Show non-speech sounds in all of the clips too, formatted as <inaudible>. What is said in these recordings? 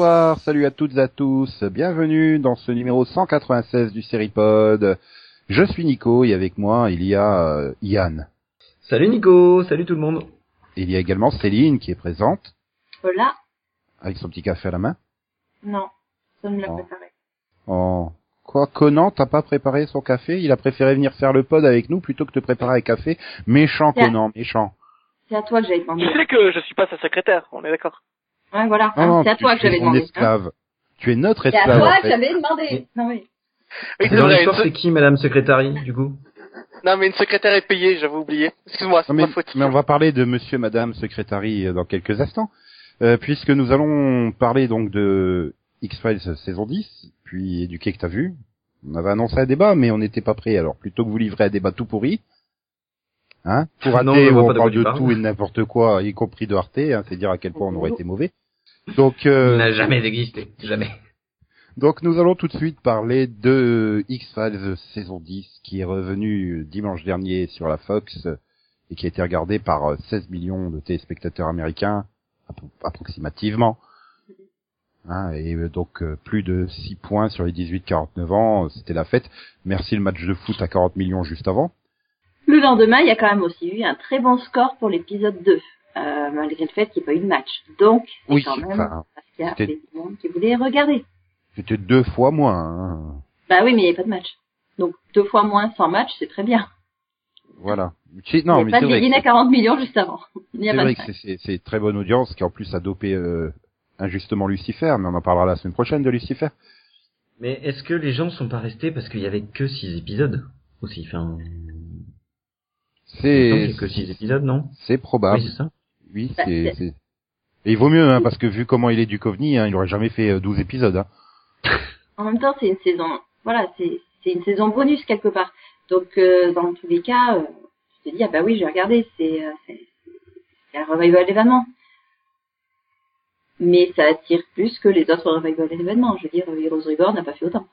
bonsoir, salut à toutes et à tous, bienvenue dans ce numéro 196 du Seripod. Je suis Nico et avec moi il y a euh, Yann. Salut Nico, salut tout le monde. Il y a également Céline qui est présente. Voilà. Avec son petit café à la main. Non, ça me l'a Oh. préparé. Oh. Quoi, Conan, t'as pas préparé son café? Il a préféré venir faire le pod avec nous plutôt que de préparer un café. Méchant. Conan, méchant. C'est à toi que j'avais demandé. Tu sais que je suis pas sa secrétaire, on est d'accord. Ouais, voilà. Non, hein, non, c'est à toi que j'avais demandé. hein. esclave. Tu es notre C'est à esclave. toi en que j'avais demandé. Non, oui. Oui, Dans vrai, l'histoire, une c'est qui Madame Secrétari, du coup? Non, mais une secrétaire est payée, j'avais oublié. Excuse-moi, c'est Non, mais, ma faute. mais on va parler de Monsieur, Madame Secrétary euh, dans quelques instants, euh, puisque nous allons parler donc de X-Files saison 10, puis du quai que t'as vu. On avait annoncé un débat, mais on n'était pas prêt. Alors plutôt que vous livrer un débat tout pourri, hein, pour Non, vois où pas on de parle de tout et de n'importe quoi, y compris de Arte, hein, c'est dire à quel point on aurait été mauvais. Donc, euh, n'a jamais existé, jamais. donc nous allons tout de suite parler de X-Files saison 10 qui est revenu dimanche dernier sur la Fox euh, et qui a été regardé par euh, 16 millions de téléspectateurs américains appro- approximativement. Hein, et euh, donc euh, plus de 6 points sur les 18-49 ans, euh, c'était la fête. Merci le match de foot à 40 millions juste avant. Le lendemain, il y a quand même aussi eu un très bon score pour l'épisode 2, euh, malgré le fait qu'il n'y ait pas eu de match. Donc, c'est Oui, quand même enfin, parce qu'il y a des gens qui voulaient regarder. c'était deux fois moins. hein. Bah oui, mais il n'y avait pas de match. Donc, deux fois moins sans match, c'est très bien. Voilà. C'est- il Non, n'y mais a pas c'est de vrai. Begin à 40 millions juste avant. <laughs> Il n'y a C'est pas vrai que c'est- c'est c'est très bonne audience qui en plus a dopé euh, injustement Lucifer, mais on en parlera la semaine prochaine de Lucifer. Mais est-ce que les gens sont pas restés parce qu'il y avait que 6 épisodes aussi Enfin, C'est que 6 épisodes, non? c'est probable. Oui, c'est ça. Oui, Bah, c'est Et il vaut mieux hein, parce que vu comment il est du Coveney, hein, il aurait jamais fait euh, 12 épisodes. Hein. <laughs> En même temps, c'est une saison, voilà, c'est c'est une saison bonus quelque part. Donc, euh, dans tous les cas, euh, je te dis, ah bah oui, j'ai regardé, c'est euh, c'est c'est un revival d'événements. Mais ça attire plus que les autres revivals d'événements. Je veux dire, Heroes Reborn n'a pas fait autant.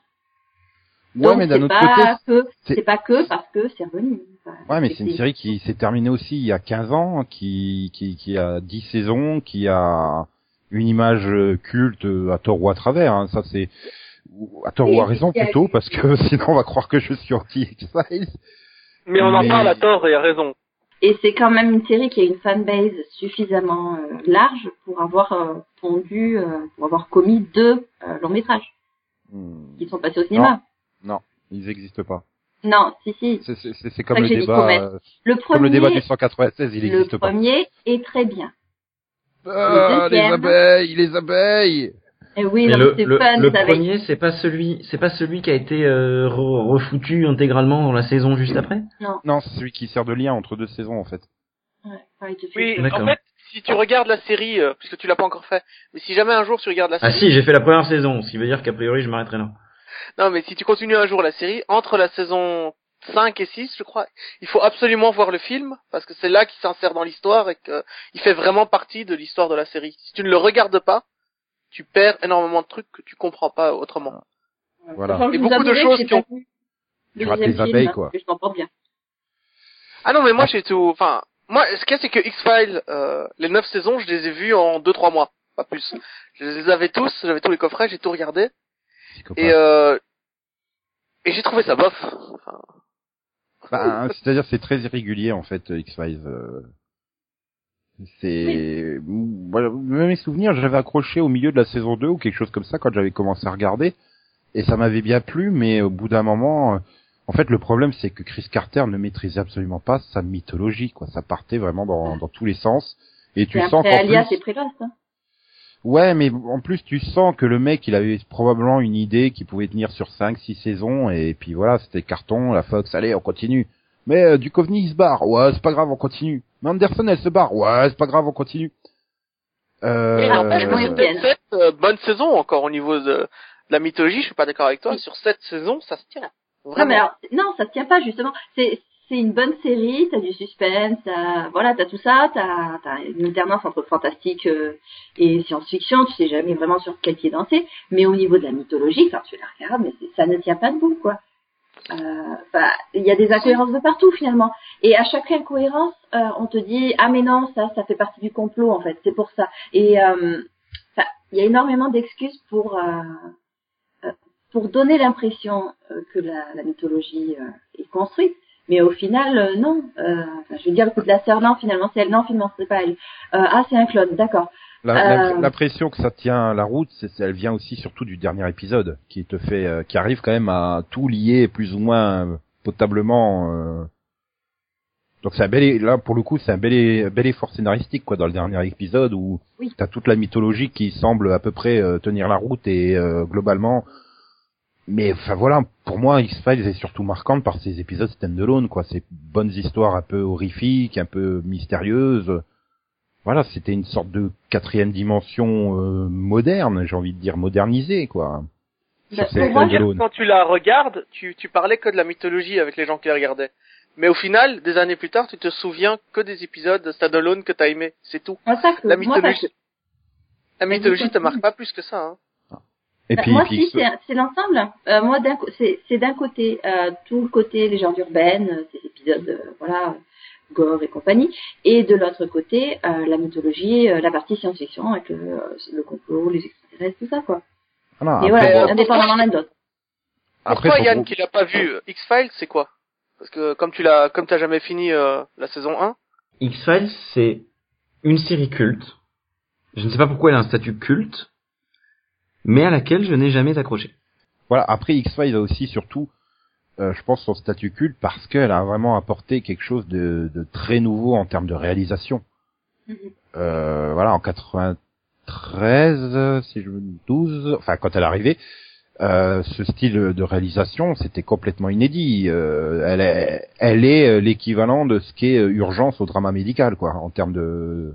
Ouais, Donc, mais d'un c'est autre côté, pas que, c'est- c'est pas que parce que c'est revenu. Enfin, ouais, mais c'est une série qui s'est terminée aussi il y a 15 ans, qui qui qui a 10 saisons, qui a une image euh, culte euh, à tort ou à travers. Hein. Ça c'est ou à tort ou à raison plutôt, parce que <laughs> sinon on va croire que je suis anti X-Files. Mais on en Mais- parle à tort et à raison. Et c'est quand même une série qui a une fanbase suffisamment euh, large pour avoir euh, pondu, euh, pour avoir commis deux euh, longs métrages Hmm. qui sont passés au cinéma. Non, ils n'existent pas. Non, si, si. C'est c'est- c'est- c'est ça comme le débat, euh, Le comme premier, le débat du 196, il le n'existe pas. premier est très bien. Ah, Le les abeilles, les abeilles. Et oui, Mais non, le, c'est le, fun, le premier, c'est pas celui, c'est pas celui qui a été euh, re- refoutu intégralement dans la saison juste après? Non, Non, c'est celui qui sert de lien entre deux saisons en fait. ouais, ouais, Oui, en fait, si tu regardes la série, euh, puisque tu l'as pas encore fait, mais si jamais un jour tu regardes la Ah série, si, j'ai fait la première saison, ce qui veut dire qu'a priori je m'arrêterai là. Non, mais si tu continues un jour la série, entre la saison 5 et 6, je crois, il faut absolument voir le film, parce que c'est là qu'il s'insère dans l'histoire et qu'il fait vraiment partie de l'histoire de la série. Si tu ne le regardes pas, tu perds énormément de trucs que tu comprends pas autrement. Voilà. Et beaucoup de choses qui ont- Tu le rates deuxième les film, abeilles, quoi. Je porte bien. Ah non, mais moi j'ai tout, enfin, moi, ce qu'il y a, c'est que X-Files, euh, les 9 saisons, je les ai vues en 2-3 mois, pas plus. Je les avais tous, j'avais tous les coffrets, j'ai tout regardé, Psychopathe. et euh, et j'ai trouvé ça bof. Enfin, Bah, C'est-à-dire c'est très irrégulier en fait X-Files. euh. C'est voilà, même mes souvenirs, j'avais accroché au milieu de la saison 2 ou quelque chose comme ça quand j'avais commencé à regarder et ça m'avait bien plu mais au bout d'un moment euh, en fait le problème c'est que Chris Carter ne maîtrisait absolument pas sa mythologie quoi, ça partait vraiment dans, dans tous les sens et tu Et sens qu'en Alias plus et hein. Ouais, mais en plus tu sens que le mec, il avait probablement une idée qui pouvait tenir sur 5 6 saisons et puis voilà, c'était carton, la Fox, allez, on continue. Mais euh, du Duchovny il se barre. Ouais, c'est pas grave, on continue. Mais Anderson elle se barre. Ouais, c'est pas grave, on continue. Euh, peut-être sept euh, bonnes saisons encore au niveau de, la mythologie, je suis pas d'accord avec toi, sur sept saisons, ça se tient. Non, mais alors, non, ça se tient pas, justement. C'est, c'est une bonne série, t'as du suspense, t'as, voilà, t'as tout ça, t'as, t'as une alternance entre fantastique euh, et science-fiction, tu sais jamais vraiment sur quel pied danser, mais au niveau de la mythologie, quand tu la regardes, mais ça ne tient pas debout, quoi. Enfin, il y a des incohérences de partout finalement. Et à chaque incohérence, on te dit ah mais non ça ça fait partie du complot en fait, c'est pour ça. Et il y a énormément d'excuses pour pour donner l'impression que la mythologie est construite mais au final, euh, non. Euh, je veux dire, le de la sœur, non, finalement, c'est elle. Non, finalement, c'est pas elle. Euh, ah, c'est un clone, d'accord. L'impression que ça tient la route, c'est, elle vient aussi surtout du dernier épisode, qui te fait, qui arrive quand même à tout lier plus ou moins potablement. Donc c'est un bel, là pour le coup, c'est un bel, bel effort scénaristique quoi dans le dernier épisode où oui. t'as toute la mythologie qui semble à peu près tenir la route et globalement mais enfin voilà, pour moi, X-Files est surtout marquante par ses épisodes stand-alone, quoi. Ces bonnes histoires un peu horrifiques, un peu mystérieuses. Voilà, c'était une sorte de quatrième dimension euh, moderne, j'ai envie de dire modernisée, quoi. Bah, quand tu la regardes, tu, tu parlais que de la mythologie avec les gens qui la regardaient. Mais au final, des années plus tard, tu te souviens que des épisodes stand-alone que t'as aimé. C'est tout. la mythologie, la mythologie te marque pas plus que ça. Hein. Et bah, puis, moi, si, c'est l'ensemble. Euh, moi, c'est d'un côté euh, tout le côté légende urbaine, euh, ces épisodes, euh, voilà, gore et compagnie, et de l'autre côté, euh, la mythologie, la partie science-fiction avec le, le, complot, les extraterrestres, tout ça, quoi. Ah et voilà, indépendamment l'un de l'autre. Après, toi, Yann, qui l'a pas vu, X-Files, c'est quoi? Parce que comme tu l'as, comme t'as jamais fini la saison 1 X-Files, c'est une série culte. Je ne sais pas pourquoi elle a un statut culte mais à laquelle je n'ai jamais accroché. Voilà, après X-Files a aussi surtout, euh, je pense, son statut culte parce qu'elle a vraiment apporté quelque chose de, de, très nouveau en termes de réalisation. Mm-hmm. euh, voilà, en 93, si je me 12, enfin quand elle est arrivée, euh, ce style de réalisation, c'était complètement inédit. Euh, elle est, elle est euh, l'équivalent de ce qu'est euh, urgence au drama médical, quoi, en termes de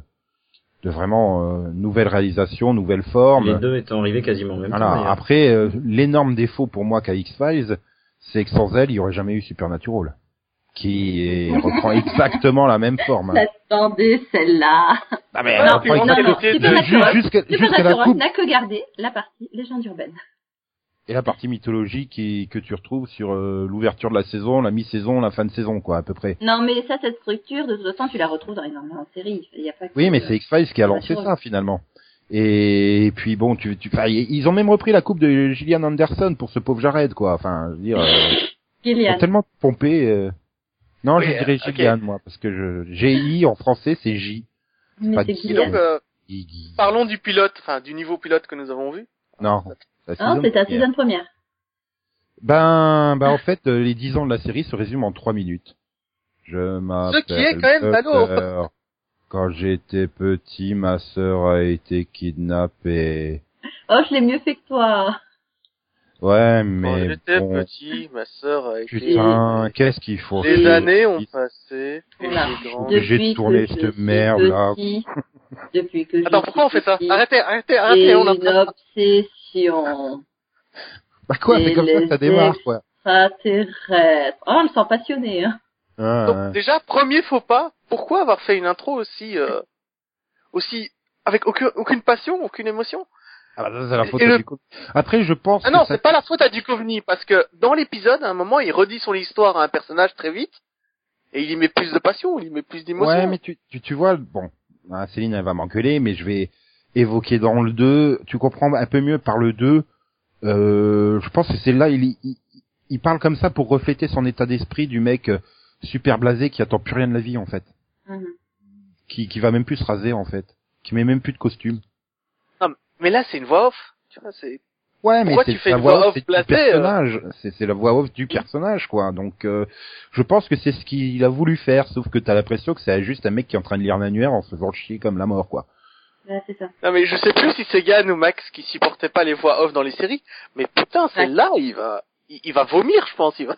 de vraiment euh, nouvelles réalisations, nouvelles formes. Les deux étant arrivés quasiment en même temps. Après, euh, l'énorme défaut pour moi qu'a X-Files, c'est que sans elle, il y aurait jamais eu Supernatural, qui <laughs> reprend exactement la même forme. Hein. Attendez, celle-là. Ah mais non, non, non, Supernatural n'a que gardé la partie légende urbaine et la partie mythologique qui, que tu retrouves sur euh, l'ouverture de la saison, la mi-saison, la fin de saison, quoi, à peu près. Non, mais ça, cette structure, de toute façon, tu la retrouves dans énormément de séries. Il y a pas oui, mais c'est X-Files qui a lancé ça, finalement. Et, puis bon, tu, tu, ils ont même repris la coupe de Gillian Anderson pour ce pauvre Jared, quoi. Enfin, je veux dire, euh, <laughs> Gillian. tellement pompé. Euh... Non, je dirais Gillian, moi, parce que je, GI en français, c'est J. Mais c'est Gillian. Donc, euh, parlons du pilote, enfin, du niveau pilote que nous avons vu. Non. Ah, c'est ta saison première. Ben, ben en fait, euh, les 10 ans de la série se résument en 3 minutes. Je m'appelle. Ce qui est quand même ballot. Quand j'étais petit, ma sœur a été kidnappée. Oh, je l'ai mieux fait que toi. Ouais, mais Quand j'étais bon. petit, ma sœur a été... Putain, qu'est-ce qu'il faut Les années ont passé, voilà. J'ai tourné cette merde, là. Depuis que Attends, pourquoi on fait ça Arrêtez, arrêtez, arrêtez, on a... une obsession. Bah quoi, c'est comme ça que ça démarre, quoi. Extraterrestre. Oh, on me sent passionné, hein. Ah, Donc, déjà, premier faux pas, pourquoi avoir fait une intro aussi, euh, aussi, avec aucune, aucune passion, aucune émotion? Ah bah ça c'est la faute à Après je pense Ah non, c'est pas la faute à Duchovny parce que dans l'épisode à un moment il redit son histoire à un personnage très vite et il y met plus de passion, il y met plus d'émotion. Ouais, mais tu, tu tu vois bon, ah, Céline elle va m'engueuler mais je vais évoquer dans le 2, tu comprends un peu mieux par le 2 euh, je pense que c'est là il, il, il parle comme ça pour refléter son état d'esprit du mec euh, super blasé qui attend plus rien de la vie en fait. Mhm. Qui qui va même plus se raser en fait, qui met même plus de costume. Mais là, c'est une voix off. Tu vois, c'est. Ouais, mais c'est la voix off, du euh personnage. C'est la voix off du personnage, quoi. Donc, euh, je pense que c'est ce qu'il a voulu faire, sauf que t'as l'impression que c'est juste un mec qui est en train de lire l'annuaire en se faisant chier comme la mort, quoi. Ouais, c'est ça. Non, mais je sais plus si c'est Gann ou Max qui supportait pas les voix off dans les séries, mais putain, celle-là, il va, il, va vomir, je pense, il va.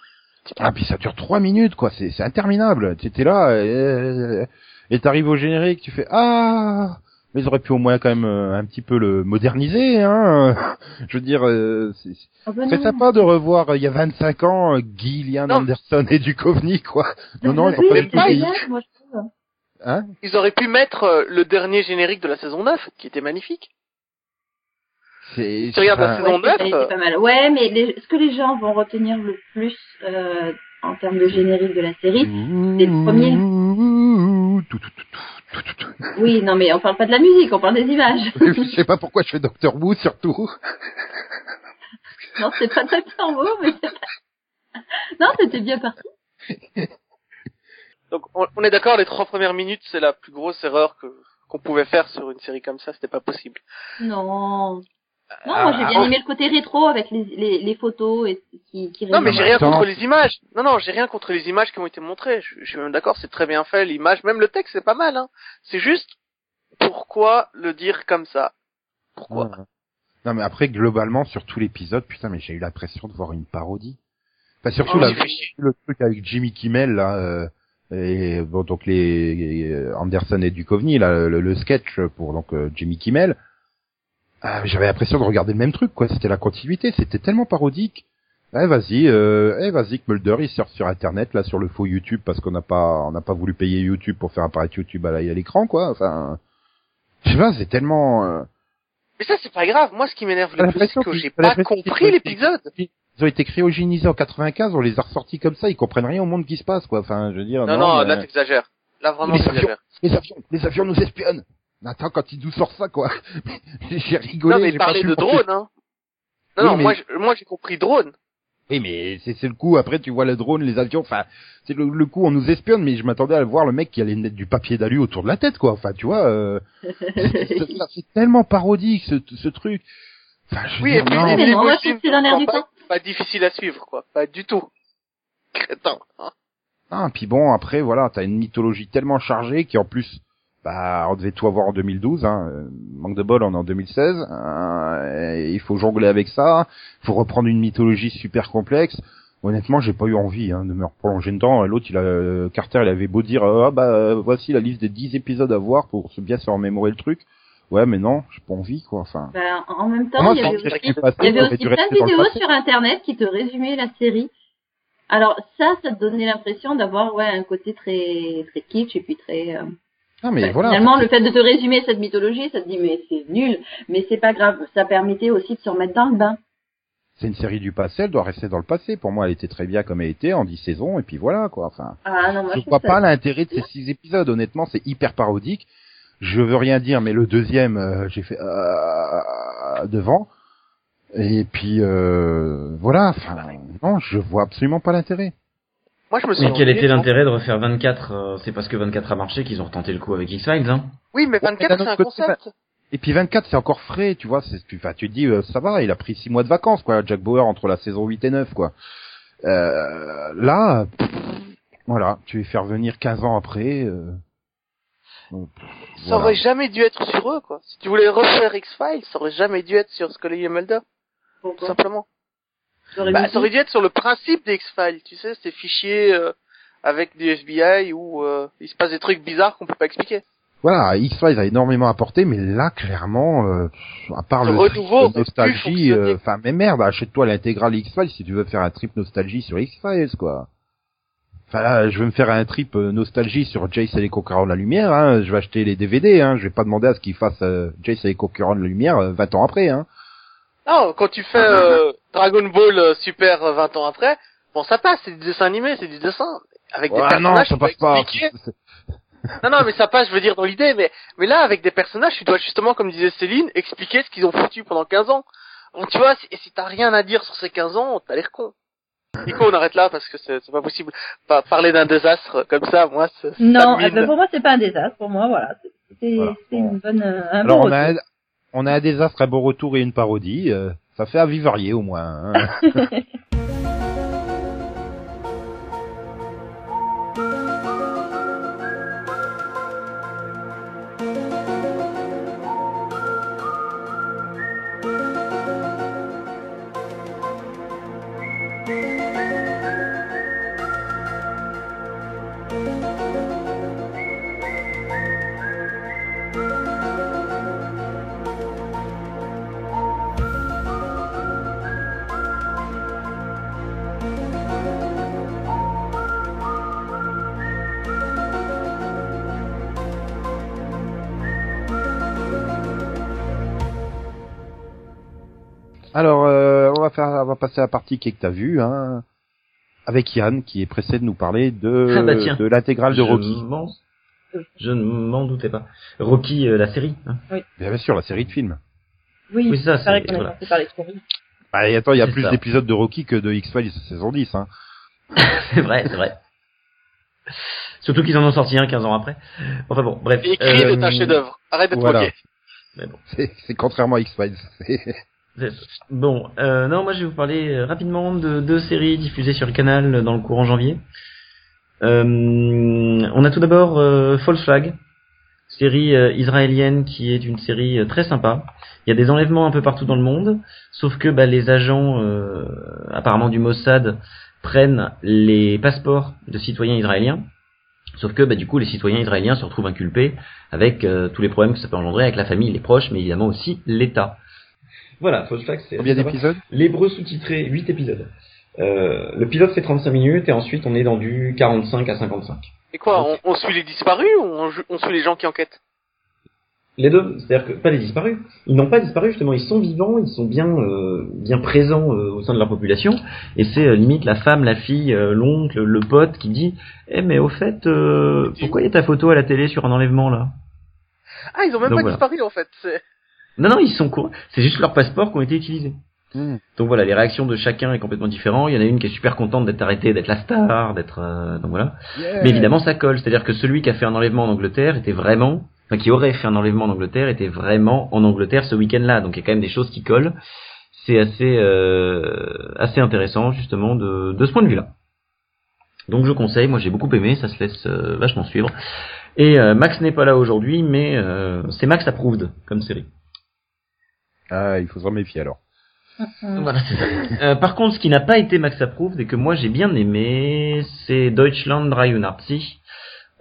Ah, puis ça dure trois minutes, quoi. C'est, c'est interminable. T'étais là, et, et t'arrives au générique, tu fais, ah, mais ils auraient pu au moins quand même euh, un petit peu le moderniser, hein. <laughs> Je veux dire, euh, c'est oh ben sympa de revoir euh, il y a 25 ans Gillian Anderson et Duchovny, quoi. Non, non, ils ont oui, pas du tout Hein Ils auraient pu mettre le dernier générique de la saison 9, qui était magnifique. C'est, Tu regardes la enfin, saison Ouais, c'est- 9, c'est pas mal. Ouais, mais les- ce que les gens vont retenir le plus euh, en termes de générique de la série, c'est le premier. Tout, tout, tout. Oui, non, mais on parle pas de la musique, on parle des images. <laughs> Je sais pas pourquoi je fais Doctor Who surtout. Non, c'est pas Doctor Who, mais c'est pas... <laughs> Non, c'était bien parti. <laughs> Donc on, on est d'accord, les trois premières minutes, c'est la plus grosse erreur que qu'on pouvait faire sur une série comme ça, c'était pas possible. Non. Non, Ah, moi j'ai bien ah, aimé le côté rétro avec les, les, les photos et qui, qui Non, mais j'ai rien contre les images. Non, non, j'ai rien contre les images qui ont été montrées. Je, je suis même d'accord, c'est très bien fait, l'image, même le texte, c'est pas mal. Hein. C'est juste, pourquoi le dire comme ça? Pourquoi? Ouais. Non mais après globalement sur tout l'épisode, putain mais j'ai eu l'impression de voir une parodie. Enfin surtout Oh, là, j'ai fait chier. le truc avec Jimmy Kimmel là euh, et bon donc les euh, Anderson et Duchovny là le, le sketch pour donc euh, Jimmy Kimmel. Ah, j'avais l'impression de regarder le même truc quoi, c'était la continuité, c'était tellement parodique. Eh vas-y, euh, eh vas-y que Mulder il surfe sur internet là sur le faux YouTube parce qu'on n'a pas on n'a pas voulu payer YouTube pour faire apparaître YouTube à l'écran quoi. Enfin je sais pas, c'est tellement euh, Mais ça, c'est pas grave. Moi, ce qui m'énerve le plus, c'est que j'ai pas compris l'épisode. Ils ont été cryogénisés en 95, on les a ressortis comme ça, ils comprennent rien au monde qui se passe, quoi. Enfin, je veux dire. Non, non, mais- là, t'exagères. Là, vraiment, Les avions, t'exagères. les avions, les avions nous espionnent. Attends, quand il nous sort ça, quoi. <laughs> j'ai rigolé. Non, mais parler de le drone, hein. Non, Oui, non, mais- moi, j'ai compris drone. Oui, mais c'est c'est le coup. Après, tu vois le drone, les avions. Enfin, c'est le, le coup, on nous espionne, mais je m'attendais à voir le mec qui allait mettre du papier d'alu autour de la tête, quoi. Enfin, tu vois. Euh, <laughs> c'est tellement parodique ce, ce truc. Enfin, je Oui, dire, et puis, non. mais les non, moi, c'est dans l'air du temps. Pas difficile à suivre, quoi. Pas du tout. Crétin. hein. Ah, puis bon, après, voilà, t'as une mythologie tellement chargée qui en plus, bah, on devait tout avoir en 2012, hein. euh, Manque de bol, on est en 2016. euh, et il faut jongler avec ça. Faut reprendre une mythologie super complexe. Honnêtement, j'ai pas eu envie hein, de me prolonger dedans. L'autre, il a, euh, Carter, il avait beau dire, ah bah, euh, voici la liste des 10 épisodes à voir pour bien se remémorer le truc. Ouais, mais non, j'ai pas envie, quoi. Enfin, Ben, en même temps, il y avait aussi, passé, y avait plein de vidéos sur Internet qui te résumaient la série. Alors ça, ça te donnait l'impression d'avoir ouais un côté très très kitsch et puis très. euh, non, mais Enfin, voilà. Finalement, le fait de te résumer cette mythologie, ça te dit mais c'est nul, mais c'est pas grave. Ça permettait aussi de se remettre dans le bain. C'est une série du passé, elle doit rester dans le passé. Pour moi, elle était très bien comme elle était en 10 saisons, et puis voilà, quoi. Enfin. Ah non, moi je je vois pas l'intérêt de ces six épisodes. Honnêtement, c'est hyper parodique. Je veux rien dire, mais le deuxième, euh, j'ai fait euh, devant. Et puis euh, voilà. Enfin, non, je vois absolument pas l'intérêt. Moi, je me suis Mais quel était l'intérêt de refaire 24 euh, C'est parce que 24 a marché qu'ils ont retenté le coup avec X-Files, hein Oui, mais Ouais, 24, d'un c'est un côté, concept. Et puis 24, c'est encore frais, tu vois. C'est, tu, enfin, tu te dis, euh, ça va, il a pris six mois de vacances, quoi. Jack Bauer entre la saison 8 et 9, quoi. Euh, là, pff, voilà, tu vas faire venir 15 ans après. Euh, pff, Ça voilà. aurait jamais dû être sur eux, quoi. Si tu voulais refaire X-Files, ça aurait jamais dû être sur Scully et Mulder, tout Pourquoi simplement. J'aurais Bah, mis ça aurait dû être sur le principe des X-Files, tu sais, ces fichiers euh, avec du FBI où euh, il se passe des trucs bizarres qu'on peut pas expliquer. Voilà, X-Files a énormément apporté, mais là, clairement, euh, à part Le le renouveau trip nostalgie, euh, enfin, mais merde, achète-toi l'intégrale X-Files si tu veux faire un trip nostalgie sur X-Files, quoi. Enfin là, je veux me faire un trip euh, nostalgie sur Jace et les Conquérants de la Lumière, hein, je vais acheter les DVD, hein, je vais pas demander à ce qu'ils fassent euh, Jace et les Conquérants de la Lumière euh, 20 ans après, hein. Non, quand tu fais euh, Dragon Ball euh, Super euh, 20 ans après, bon ça passe, c'est du dessin animé, c'est du dessin. Avec des Ouais, non, personnages, ça passe pas. <laughs> Non, non, mais ça passe, je veux dire, dans l'idée, mais, mais là, avec des personnages, tu dois justement, comme disait Céline, expliquer ce qu'ils ont foutu pendant 15 ans. Donc, tu vois, si, et si t'as rien à dire sur ces 15 ans, t'as l'air con. Nico, on arrête là, parce que c'est pas possible. Pas parler d'un désastre comme ça, moi, c'est... ça Non, ben, pour moi c'est pas un désastre. Pour moi, voilà, c'est Voilà. une bonne. euh, Un Alors bon on a, retour. un, on a un désastre, un beau retour et une parodie, euh, ça fait avis varié au moins. hein. <laughs> <laughs> passer à la partie qui est que t'as vu, hein, avec Yann, qui est pressé de nous parler de, Ah bah tiens. de l'intégrale de Rocky. Je ne m'en doutais pas. Rocky, euh, la série. hein. Bien sûr, la série de films. Oui, Oui, ça, c'est vrai qu'on voilà. par les séries. Bah, et attends, il y a plus d'épisodes de Rocky que de X-Files saison 10, hein. <laughs> c'est vrai, c'est vrai. Surtout qu'ils en ont sorti un 15 ans après. Enfin bon, bref. Et écrit Euh, est un chef-d'œuvre. Arrête d'être voilà. bon. C'est, c'est contrairement à X-Files. <laughs> Bon, euh, non, moi je vais vous parler euh, rapidement de deux séries diffusées sur le canal euh, dans le courant janvier. Euh, on a tout d'abord euh, False Flag, série israélienne qui est une série très sympa. Il y a des enlèvements un peu partout dans le monde, sauf que bah, les agents apparemment du Mossad prennent les passeports de citoyens israéliens. Sauf que bah, du coup les citoyens israéliens se retrouvent inculpés avec tous les problèmes que ça peut engendrer avec la famille, les proches, mais évidemment aussi l'État. Voilà, False Flag, c'est Combien d'épisodes L'hébreu sous-titré, 8 épisodes. Euh, le pilote fait 35 minutes et ensuite on est dans du 45 à 55. Et quoi, on, on suit les disparus ou on, suit les gens qui enquêtent? Les deux, c'est-à-dire que pas les disparus. Ils n'ont pas disparu justement, ils sont vivants, ils sont bien euh, bien présents euh, au sein de leur population. Et c'est euh, limite la femme, la fille, euh, l'oncle, le pote qui dit Eh mais au fait, euh, pourquoi il y a ta photo à la télé sur un enlèvement là? Ah, ils ont même Donc pas voilà. disparu en fait. Non non, ils sont courants. C'est juste leurs passeports qui ont été utilisés. Hmm. Donc voilà, les réactions de chacun est complètement différent. Il y en a une qui est super contente d'être arrêtée, d'être la star, d'être euh, donc voilà. Yeah. Mais évidemment, ça colle. C'est-à-dire que celui qui a fait un enlèvement en Angleterre était vraiment, enfin, qui aurait fait un enlèvement en Angleterre était vraiment en Angleterre ce week-end-là. Donc il y a quand même des choses qui collent. C'est assez, euh, assez intéressant justement de, de ce point de vue-là. Donc je conseille. Moi j'ai beaucoup aimé. Ça se laisse euh, vachement suivre. Et euh, Max n'est pas là aujourd'hui, mais euh, c'est Max approved comme série. Ah, il faut s'en méfier alors. Voilà, c'est ça. Euh, par contre, ce qui n'a pas été Max Approved et que moi j'ai bien aimé, c'est Deutschland 83,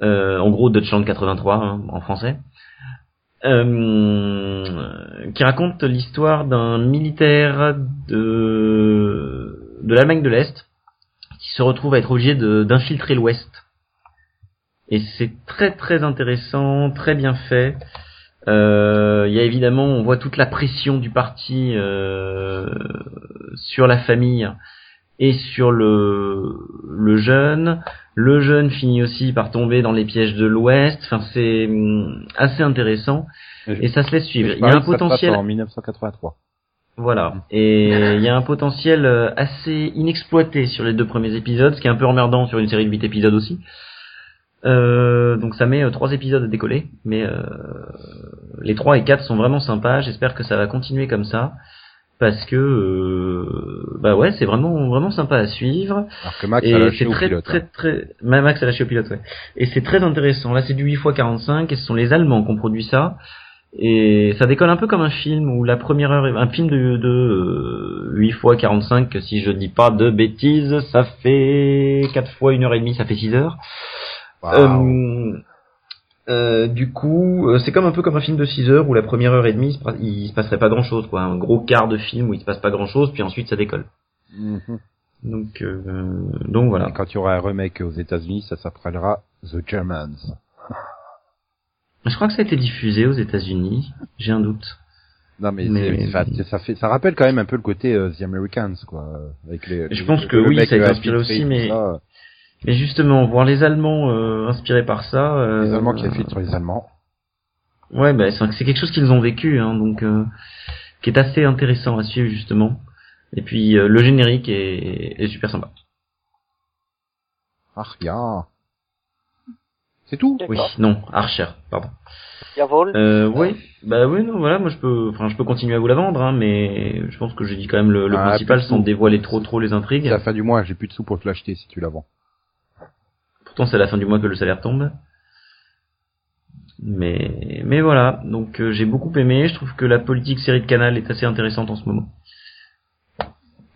euh, en gros Deutschland 83 hein, en français, euh, qui raconte l'histoire d'un militaire de de l'Allemagne de l'Est qui se retrouve à être obligé de- d'infiltrer l'Ouest. Et c'est très très intéressant, très bien fait. Euh, Il y a évidemment, on voit toute la pression du parti euh, sur la famille et sur le, le jeune. Le jeune finit aussi par tomber dans les pièges de l'Ouest. Enfin, c'est hum, assez intéressant et ça se laisse suivre. Il y a un potentiel, en 1983. voilà, et il y a un potentiel euh, assez inexploité sur les deux premiers épisodes, ce qui est un peu emmerdant sur une série de huit épisodes aussi. Euh, donc ça met euh, trois épisodes à décoller, mais euh, les trois et quatre sont vraiment sympas. J'espère que ça va continuer comme ça parce que euh, bah ouais, c'est vraiment vraiment sympa à suivre. Alors que Max a et lâché c'est au très pilote. très hein. très Ma- Max a lâché au pilote, ouais. Et c'est très intéressant. Là, c'est du 8 x 45 et ce sont les Allemands qui ont produit ça. Et ça décolle un peu comme un film où la première heure, un film de, de euh, 8 x 45, que si je dis pas de bêtises, ça fait 4 fois une heure et demie, ça fait 6 heures. Euh, euh, du coup, euh, c'est comme un peu comme un film de 6 heures où la première heure et demie, il se, passerait pas grand chose, quoi. Un gros quart de film où il se passe pas grand chose, puis ensuite ça décolle. Mhm. Donc, euh, donc voilà. Et quand il y aura un remake aux États-Unis, ça s'appellera The Germans. <laughs> Je crois que ça a été diffusé aux États-Unis. J'ai un doute. Non mais, ça, ça fait, ça rappelle quand même un peu le côté euh, The Americans quoi, avec les. Je les- pense que le oui, ça a été inspiré aussi, mais- ça. Mais justement, voir les Allemands euh, inspirés par ça. euh, les Allemands qui infiltrent les Allemands. Ouais, bah, c'est quelque chose qu'ils ont vécu, hein, donc euh, qui est assez intéressant à suivre justement. Et puis euh, le générique est, est super sympa. Ah rien. C'est tout? Oui, non, Archer, pardon. Jawohl. Euh, oui, bah oui, non, voilà, moi je peux, enfin, je peux continuer à vous la vendre, hein, mais je pense que j'ai dit quand même le, le Ah, principal sans dévoiler trop trop les intrigues. C'est la fin du mois, j'ai plus de sous pour te l'acheter si tu la vends. Pourtant, c'est à la fin du mois que le salaire tombe. Mais, mais voilà. Donc, euh, j'ai beaucoup aimé. Je trouve que la politique série de Canal est assez intéressante en ce moment.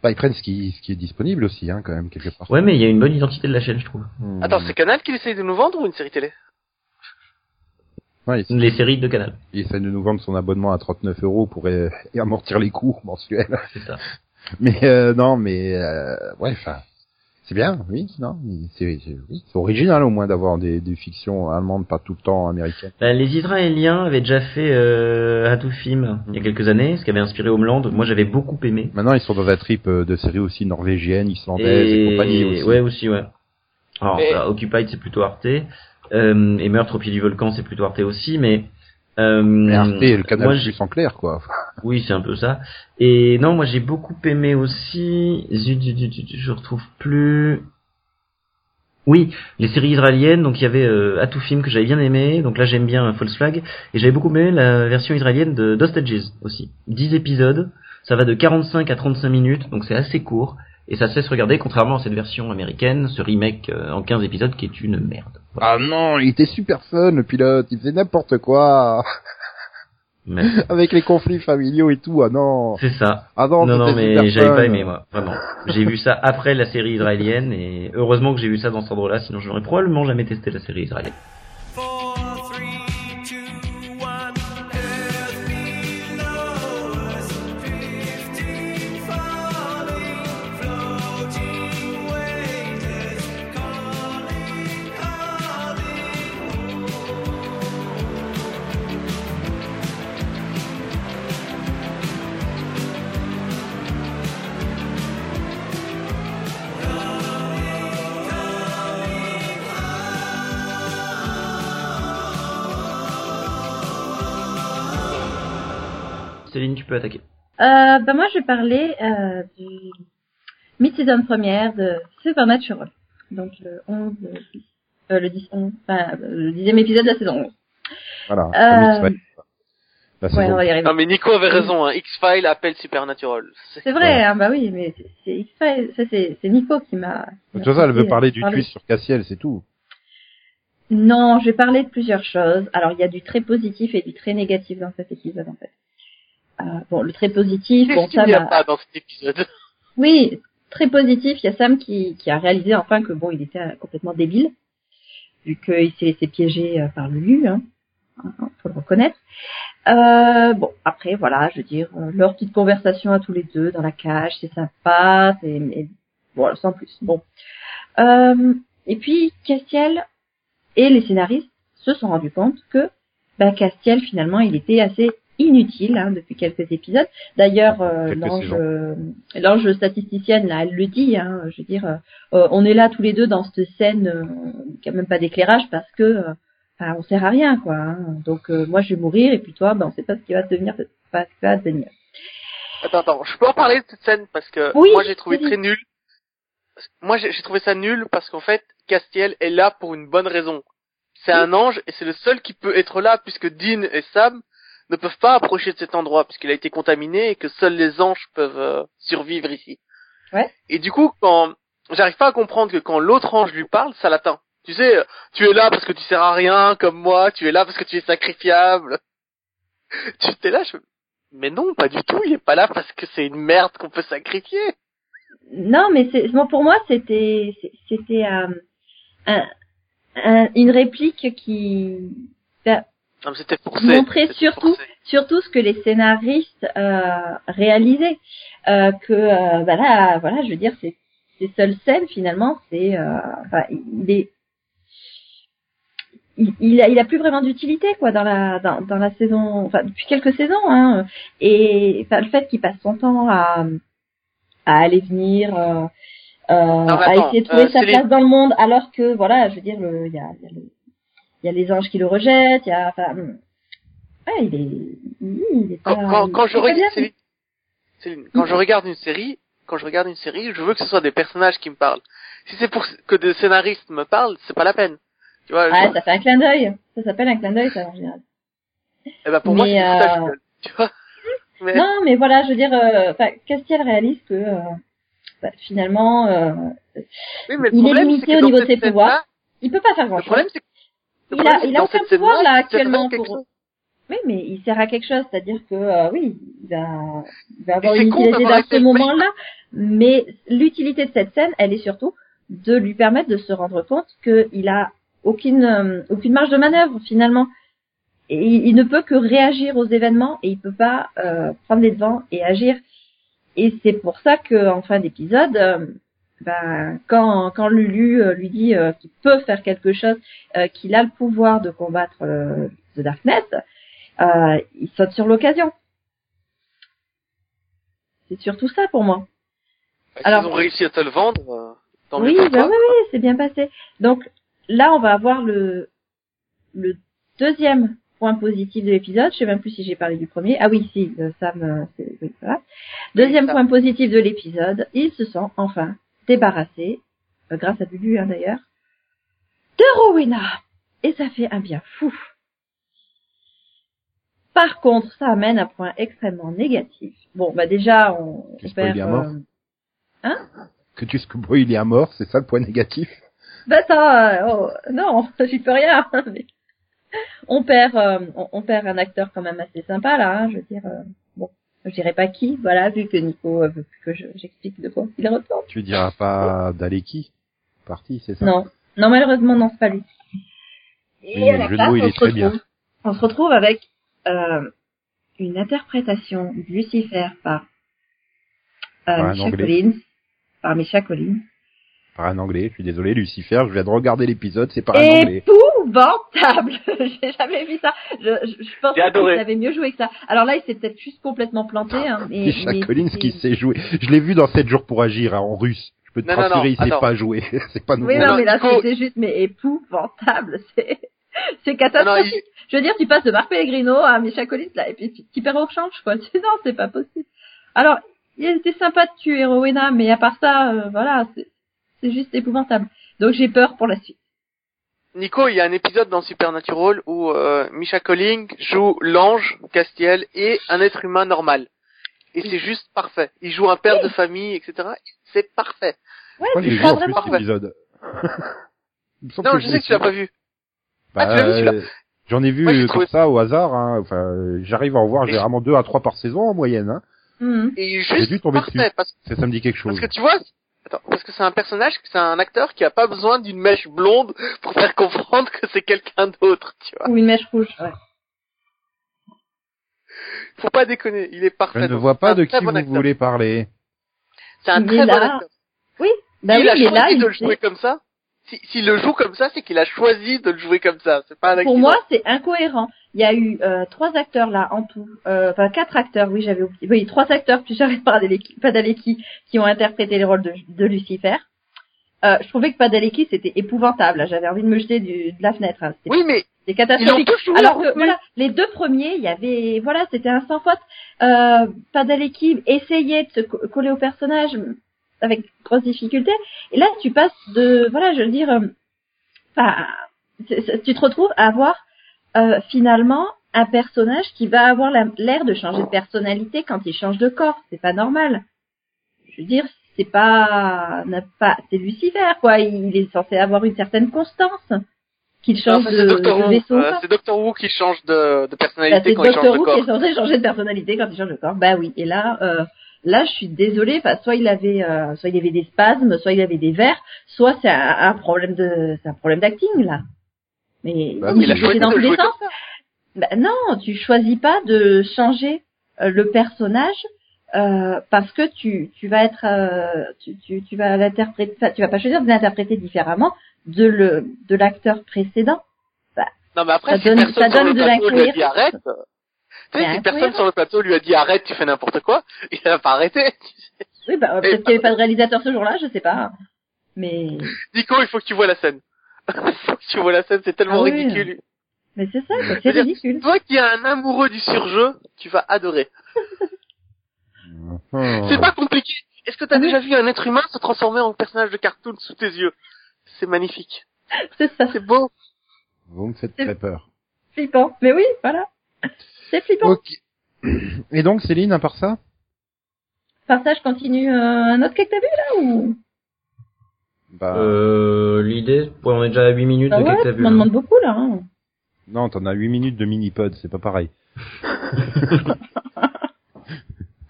Bah, ils prennent ce qui, ce qui est disponible aussi, hein, quand même, quelque part. Ouais, mais il y a une bonne identité de la chaîne, je trouve. Hmm. Attends, c'est Canal qui essaye de nous vendre ou une série télé? Ouais, il, Les séries de Canal. il essaie de nous vendre son abonnement à 39 euros pour euh, amortir les coûts mensuels. C'est ça. <laughs> Mais euh, non, mais euh, ouais, enfin, C'est bien, oui, non, c'est c'est- oui, c'est original au moins d'avoir des, des fictions allemandes, pas tout le temps américaines. Bah, les Israéliens avaient déjà fait euh, Hatufim il y a quelques années, ce qui avait inspiré Homeland. Moi, j'avais beaucoup aimé. Maintenant, ils sont dans un trip euh, de séries aussi norvégiennes, islandaises et, compagnie aussi. ouais, aussi, ouais. Alors, bah, Occupied, c'est plutôt Arte. Euh, et Meurtre au pied du volcan, c'est plutôt Arte aussi, mais... Euh, Mais Arte est le canal moi, plus en clair, quoi. Oui, c'est un peu ça. Et non, moi j'ai beaucoup aimé aussi. Zut, zut, zut, je retrouve plus. Oui, les séries israéliennes. Donc il y avait euh, Atufim que j'avais bien aimé. Donc là j'aime bien euh, False Flag. Et j'avais beaucoup aimé la version israélienne de Dostages aussi. 10 épisodes. Ça va de 45 à 35 minutes. Donc c'est assez court. Et ça se laisse regarder contrairement à cette version américaine, ce remake euh, en 15 épisodes qui est une merde. Ah non, il était super fun, le pilote, il faisait n'importe quoi. Mais <laughs> Avec les conflits familiaux et tout, ah non. c'est ça. Ah non, non, non, mais j'avais pas aimé, moi, vraiment. J'ai vu ça après la série israélienne, et heureusement que j'ai vu ça dans cet ordre-là, sinon je n'aurais probablement jamais testé la série israélienne. Euh, bah moi, je vais parler euh, du mid-season première de Supernatural. Donc le 11, euh, le 10, 11, enfin, le dixième épisode de la saison 11. Voilà. Euh. La Ouais, on va y arriver. Non mais Nico avait raison, hein. X-Files appelle Supernatural. C'est- vrai, hein, bah oui, mais c'est- X-Files, ça c'est c'est Nico qui m'a. De toute façon, elle veut parler du twist sur Cassiel, c'est tout. Non, je vais parler de plusieurs choses. Alors, il y a du très positif et du très négatif dans cet épisode, en fait. Euh, bon, le très positif, bon, a m'a... pas dans cet épisode? Oui, très positif. Il y a Sam qui, qui a réalisé enfin que bon, il était euh, complètement débile, vu qu'il s'est laissé piéger euh, par le Lu, hein. Hein, faut le reconnaître. Euh, bon, après, voilà, je veux dire, leur petite conversation à tous les deux dans la cage, c'est sympa, c'est voilà, sans plus. Bon. Euh, et puis Castiel et les scénaristes se sont rendus compte que bah, Castiel finalement, il était assez inutile hein, depuis quelques épisodes. D'ailleurs, euh, l'ange, euh, l'ange statisticienne là, elle le dit. Hein, je veux dire, euh, euh, on est là tous les deux dans cette scène euh, qui a même pas d'éclairage parce que euh, enfin, on sert à rien quoi. hein. Donc euh, moi je vais mourir et puis toi, ben on sait pas ce qui va devenir, pas ce qui va devenir. Attends, attends, je peux en parler de cette scène parce que Oui, moi j'ai trouvé très nul. Moi j'ai j'ai trouvé ça nul parce qu'en fait Castiel est là pour une bonne raison. C'est un ange et c'est le seul qui peut être là puisque Dean et Sam ne peuvent pas approcher de cet endroit puisqu'il a été contaminé et que seuls les anges peuvent euh, survivre ici. Ouais. Et du coup quand j'arrive pas à comprendre que quand l'autre ange lui parle, ça l'atteint. Tu sais, euh, tu es là parce que tu sers à rien comme moi, tu es là parce que tu es sacrifiable. <laughs> tu t'es là, je mais non, pas du tout. Il est pas là parce que c'est une merde qu'on peut sacrifier. Non, mais c'est bon pour moi c'était c'était euh, un, un- une réplique qui ben, Non, mais c'était. Montrer surtout- forcé. surtout ce que les scénaristes euh, réalisaient euh, que euh, bah là voilà je veux dire c'est ces seules scènes finalement c'est euh, enfin, il est il, il a il a plus vraiment d'utilité quoi dans la dans, dans la saison enfin depuis quelques saisons hein et enfin le fait qu'il passe son temps à à aller venir euh, euh, mais à attends, essayer de trouver sa Céline- place dans le monde alors que voilà je veux dire le il y a, y a le- il y a les anges qui le rejettent il y a enfin ouais il est il est pas, Quand, quand, quand il je regarde, quand je regarde une série, quand je regarde une série, je veux que ce soit des personnages qui me parlent. Si c'est pour que des scénaristes me parlent, c'est pas la peine. Tu vois, je- ça fait un clin d'œil. Ça s'appelle un clin d'œil, ça, en général. eh ben pour moi, mais, c'est du foutage euh, Tu vois mais, <laughs> Non, mais voilà, je veux dire, euh, Castiel réalise que, euh, bah, finalement, euh, oui, mais il est limité c'est au niveau de ses pouvoirs. il peut pas faire Le grand chose. problème, c'est que le Il a, il a aucun pouvoir, là, actuellement, pour, oui, mais il sert à quelque chose, c'est-à-dire que, euh, oui, il va, il va avoir une utilité dans ce moment-là, mais l'utilité de cette scène, elle est surtout de lui permettre de se rendre compte qu'il a aucune, euh, aucune marge de manœuvre, finalement. Et il, il ne peut que réagir aux événements et il peut pas euh, prendre les devants et agir. Et c'est pour ça que en fin d'épisode, euh, ben, quand, quand Lulu euh, lui dit euh, qu'il peut faire quelque chose, euh, qu'il a le pouvoir de combattre euh, The Darknet, euh, il saute sur l'occasion. C'est surtout ça pour moi. Alors- Ils ont réussi à te le vendre. euh, tant mieux oui, bah oui, oui, c'est bien passé. Donc là, on va avoir le le deuxième point positif de l'épisode. Je sais même plus si j'ai parlé du premier. Ah oui, si, euh, Sam, euh, c'est oui, voilà. Deuxième point positif de l'épisode, ils se sont enfin débarrassés, euh, grâce à Lulu hein, d'ailleurs, de Rowena. Et ça fait un bien fou. Par contre, ça amène un point extrêmement négatif. Bon, bah déjà, on, on perd... bien mort. euh, Que tu spoil, il est à mort, c'est ça le point négatif? Bah ça, euh, oh, non, <laughs> j'y peux rien. <laughs> mais on perd, euh, on, on perd un acteur quand même assez sympa là. hein, je veux dire, euh, je dirais pas qui. Voilà, vu que Nico euh, veut plus que je- j'explique de quoi il retourne. Tu diras pas d'Aleki Parti, c'est ça? Non, non malheureusement non, c'est pas lui. Et Oui, à le la jeu de place, mots, il on est se très bien. retrouve- On se retrouve avec euh, une interprétation de Lucifer par euh, Anglais. Collins, par Misha Collins. Par un anglais, je suis désolé, Lucifer, je viens de regarder l'épisode, c'est par un anglais. épouvantable. <laughs> J'ai jamais vu ça. Je, je, je pense qu'il avait mieux joué que ça. Alors là, il s'est peut-être juste complètement planté. Hein, mais, Misha mais Collins qui sait jouer. Je l'ai vu dans 7 jours pour agir hein, en russe. Je peux te Non, non, rassurer, non, il sait attends. pas jouer. <laughs> c'est pas nouveau. Oui, non, Non, mais là, c'était juste, mais épouvantable. <laughs> C'est, c'est Ah non, catastrophique. il- Je veux dire, tu passes de Marc Pellegrino à Misha Collins, là, et puis tu, tu perds au change, quoi. Tu- Non, c'est pas possible. Alors, il était sympa de tuer Rowena, mais à part ça, euh, voilà, c'est, c'est juste épouvantable. Donc j'ai peur pour la suite. Nico, il y a un épisode dans Supernatural où euh, Misha Colling joue l'ange Castiel et un être humain normal. Et c'est juste parfait. Il joue un père de famille, etc. C'est parfait. Ouais, en plus vraiment. cet épisode <laughs> Non, je sais que tu l'as pas vu. Bah, Ah, tu l'as vu, celui-là euh, J'en ai vu Moi, j'ai comme ça au hasard. Hein. Enfin, j'arrive à en voir généralement deux à trois par saison en moyenne. Hein. Mhm. Et est J'ai juste dû tomber parfait dessus. parce, Ça, ça me dit quelque chose. parce que tu vois, attends, parce que c'est un personnage, c'est un acteur qui a pas besoin d'une mèche blonde pour faire comprendre que c'est quelqu'un d'autre, tu vois. Ou une mèche rouge. Ouais. Faut pas déconner, il est Je parfait. ne Donc, vois c'est pas un de très qui bon vous acteur. voulez parler. C'est un Il très bon acteur. Bah S'il oui, a là, de il le jouer comme ça, s'il le joue comme ça, c'est qu'il a choisi de le jouer comme ça. C'est pas un Pour moi, c'est incohérent. Il y a eu euh, trois acteurs là en tout, euh, enfin quatre acteurs, oui, j'avais oublié. Oui, trois acteurs plus Jared Padalecki, Padalecki qui ont interprété les rôles de, de Lucifer. Euh, je trouvais que Padalecki c'était épouvantable. J'avais envie de me jeter du, de la fenêtre. hein. C'était Oui, mais ont catastrophique. Alors que voilà, les deux premiers, il y avait voilà, c'était un sans faute. Euh, Padalecki essayait de se co- coller au personnage avec grosse difficulté. Et là, tu passes de voilà, je veux dire, euh, enfin, c'est- c'est- tu te retrouves à avoir euh, finalement un personnage qui va avoir la- l'air de changer de personnalité quand il change de corps. C'est pas normal. Je veux dire, c'est pas, pas, c'est Lucifer quoi. Il est censé avoir une certaine constance. Qu'il change de, c'est Doctor vaisseau. Euh, c'est Doctor Who qui change de, de Bah, personnalité c'est quand il change Doctor de Who qui corps. est censé changer de personnalité quand il change de corps. Bah oui. Et là, euh, là, je suis désolée. Enfin, soit il avait, euh, soit il avait des spasmes, soit il avait des vers, soit c'est un, un problème de, c'est un problème d'acting là. Mais Bah oui, Il a dans de tous le les sens. Bah, non, tu choisis pas de changer euh, le personnage euh, parce que tu tu vas être euh, tu, tu tu vas l'interpréter tu vas pas choisir de l'interpréter différemment de le de l'acteur précédent. Non, mais après, Ça si donne- personne ça donne de plateau lui a dit l'incohérence. arrête, tu sais, C'est si personne sur le plateau lui a dit arrête, tu fais n'importe quoi, <laughs> il a pas arrêté. Oui, bah peut-être qu'il n'y avait pas de réalisateur ce jour-là, je sais pas. Mais Nico, il faut que tu vois la scène. il <laughs> faut que tu vois la scène, c'est tellement Ah oui. ridicule. mais c'est ça, c'est ridicule. Toi qui es un amoureux du surjeu, tu vas adorer. Oh. <laughs> C'est pas compliqué. Est-ce que t'as Ah oui. déjà vu un être humain se transformer en personnage de cartoon sous tes yeux? C'est magnifique. C'est ça, C'est beau. Vous me faites C'est- très peur. flippant. Mais oui, voilà. C'est flippant. Ok. <clears throat> Et donc, Céline, à part ça? Par ça, je continue euh, un autre que t'as vu là ou? Bah, Euh, l'idée, on est déjà à 8 minutes Bah de ouais, que t'as vu. m'en là. demandes beaucoup là. Hein. non, t'en as 8 minutes de mini-pod, c'est pas pareil. <laughs>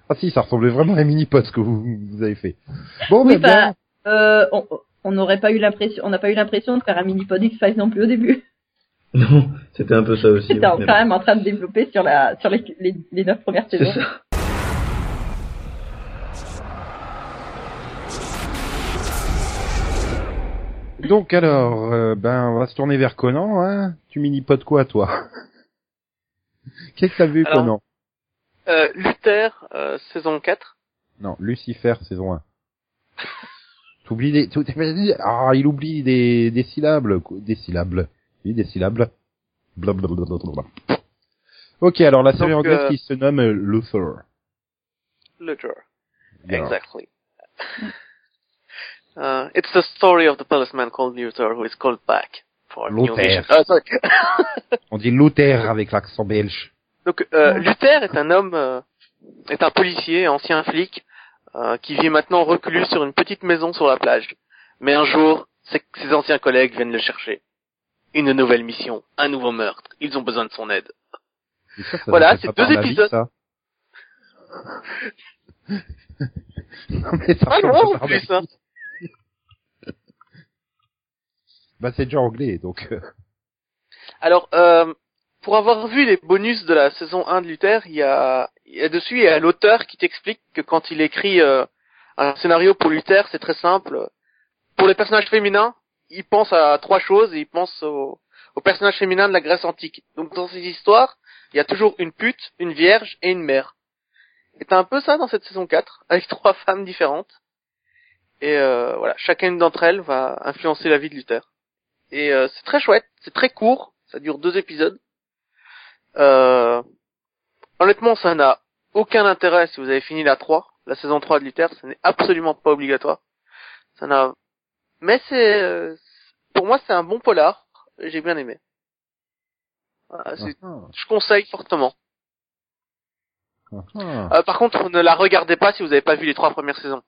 ah si, ça ressemblait vraiment à un mini-pod ce que vous, vous avez fait. Bon, Oui, bah, bien. euh, on n'aurait pas eu l'impression, on n'a pas eu l'impression de faire un mini pod X-Files non plus au début. <laughs> Non, c'était un peu ça aussi. C'était ouais, quand même en train de développer sur la sur les les, les neuf premières C'est saisons. ça. Donc alors, euh, ben on va se tourner vers Conan, hein. Tu mini de quoi toi <laughs> Qu'est-ce que t'as vu Alors- Conan? Euh, Luther, euh, saison 4. Non, Lucifer saison 1. <laughs> T'oublies des, ah, il oublie des, des syllabes, des syllabes. Oui, des syllabes. Blablabla. Ok, alors la série Donc, anglaise euh, qui se nomme euh, Luther. Luther. Exactly. <laughs> Uh, it's the story of the policeman called Luther who is called back for new Luther. mission. Sorry. <laughs> On dit Luther avec l'accent belge. Donc euh, Luther est un homme, euh, est un policier, ancien flic, euh, qui vit maintenant reclus sur une petite maison sur la plage. Mais un jour, ses, ses anciens collègues viennent le chercher. Une nouvelle mission, un nouveau meurtre. Ils ont besoin de son aide. Ça Voilà, c'est deux épisodes. <laughs> non, mais ça Ah non, en plus, hein. <laughs> Bah c'est déjà anglais, donc... euh, Alors, euh, pour avoir vu les bonus de la saison 1 de Luther, il y a, il y a dessus, il y a l'auteur qui t'explique que quand il écrit euh, un scénario pour Luther, c'est très simple. Pour les personnages féminins, il pense à trois choses et il pense aux, aux personnages féminins de la Grèce antique. Donc dans ces histoires, il y a toujours une pute, une vierge et une mère. Et t'as un peu ça dans cette saison 4, <laughs> avec trois femmes différentes. Et euh, voilà, chacune d'entre elles va influencer la vie de Luther. Et euh, c'est très chouette, c'est très court, ça dure deux épisodes. Euh, honnêtement, ça n'a aucun intérêt si vous avez fini la 3, la saison 3 de Luther, ce n'est absolument pas obligatoire. Ça n'a mais c'est euh, pour moi c'est un bon polar, j'ai bien aimé. Voilà, c'est- ah, je conseille fortement. ah, ah. Euh, par contre, ne la regardez pas si vous n'avez pas vu les trois premières saisons.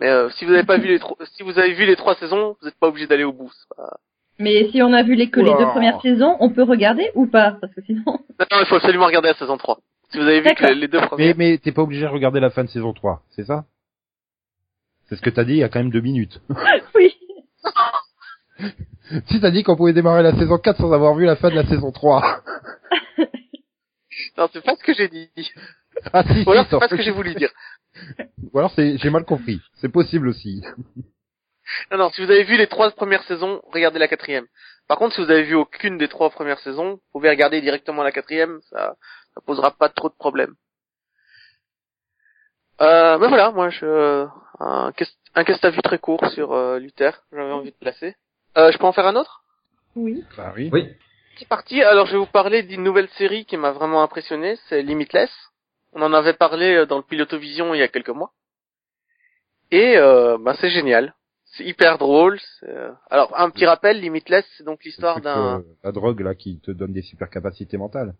Mais euh, si vous n'avez pas vu les trois, si vous avez vu les trois saisons, vous n'êtes pas obligé d'aller au bout. pas- <laughs> Mais si on a vu les, que les deux premières saisons, on peut regarder ou pas? Parce que sinon... <laughs> Non, non, il faut absolument regarder la saison 3. Si vous avez vu que les, deux Mais, premières. mais t'es pas obligé de regarder la fin de saison 3, c'est ça? C'est ce que t'as dit il y a quand même deux minutes. <laughs> oui. Si t'as dit qu'on pouvait démarrer la saison 4 sans avoir vu la fin de la saison 3. Non, c'est pas ce que j'ai dit. ah si, Ou alors c'est pas ce que j'ai voulu dire. Ou alors c'est, j'ai mal compris. C'est possible aussi. Non, non, si vous avez vu les trois premières saisons, regardez la quatrième. Par contre, si vous avez vu aucune des trois premières saisons, vous pouvez regarder directement la quatrième, ça, ça posera pas trop de problèmes. Euh, mais voilà, moi, je, un, un vu très court sur euh, Luther, j'avais envie de placer. Euh, je peux en faire un autre? Oui. Bah oui. Oui. C'est parti. Alors, je vais vous parler d'une nouvelle série qui m'a vraiment impressionné, c'est Limitless. On en avait parlé euh, dans le Pilotovision il y a quelques mois. Et euh, bah, c'est génial. C'est hyper drôle. euh, Alors, un petit rappel, Limitless, c'est donc l'histoire d'un... euh, la drogue là qui te donne des super capacités mentales.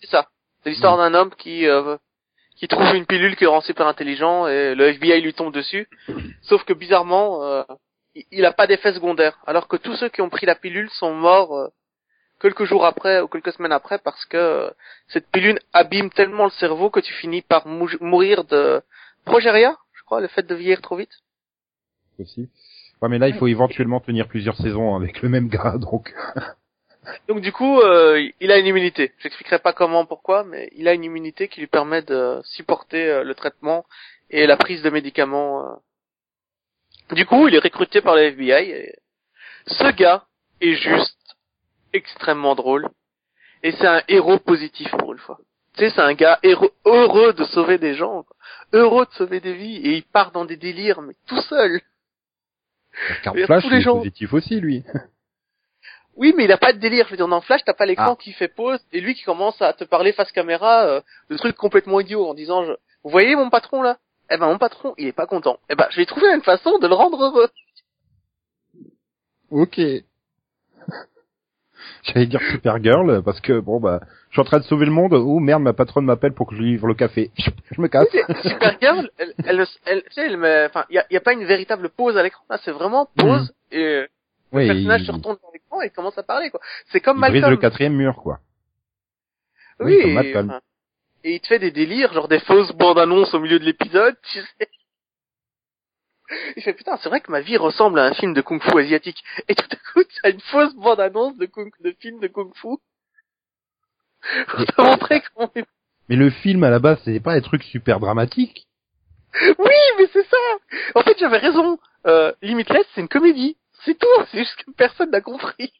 C'est ça. C'est l'histoire d'un homme qui euh, qui trouve une pilule qui le rend super intelligent et le FBI lui tombe dessus. Sauf que bizarrement, euh, il- il a pas d'effet secondaire. Alors que tous ceux qui ont pris la pilule sont morts euh, quelques jours après ou quelques semaines après parce que euh, cette pilule abîme tellement le cerveau que tu finis par mou- mourir de progéria, je crois, le fait de vieillir trop vite. Aussi. Ouais, mais là, il faut éventuellement tenir plusieurs saisons avec le même gars, <laughs> donc. Donc du coup, euh, il a une immunité. J'expliquerai pas comment, pourquoi, mais il a une immunité qui lui permet de supporter euh, le traitement et la prise de médicaments. Du coup, il est recruté par le FBI. Et ce gars est juste extrêmement drôle et c'est un héros positif pour une fois. Tu sais, c'est un gars heureux de sauver des gens, heureux de sauver des vies et il part dans des délires, mais tout seul. Car Il y a Flash, tous il les est positif aussi, lui. <laughs> Oui, mais il a pas de délire. Je veux dire, dans Flash, t'as pas l'écran Ah. qui fait pause et lui qui commence à te parler face caméra euh, de trucs complètement idiots en disant, je... vous voyez mon patron là? Eh ben mon patron, il est pas content. Eh ben, je vais trouver une façon de le rendre heureux. Ok. <laughs> J'allais dire Supergirl, parce que bon bah, je suis en train de sauver le monde. Oh merde, ma patronne m'appelle pour que je lui livre le café. <laughs> Je me casse. Supergirl, elle, elle, elle, tu sais, elle enfin, il y a, y a pas une véritable pause à l'écran. Là, c'est vraiment pause et euh, Oui, le personnage il, se retourne dans l'écran et commence à parler quoi. C'est comme il brise Malcolm. le quatrième mur, quoi. Oui, Oui, comme Malcolm. enfin, et il te fait des délires, genre des fausses bandes annonces au milieu de l'épisode, tu sais. Il fait putain, c'est vrai que ma vie ressemble à un film de kung-fu asiatique. Et tout à coup, t'as une fausse bande annonce de, kung, de film de kung-fu. Pour te montrer comment Mais le film à la base, c'était pas des trucs super dramatiques. Oui, mais c'est ça! En fait, j'avais raison. Euh, Limitless, c'est une comédie. C'est tout, c'est juste que personne n'a compris.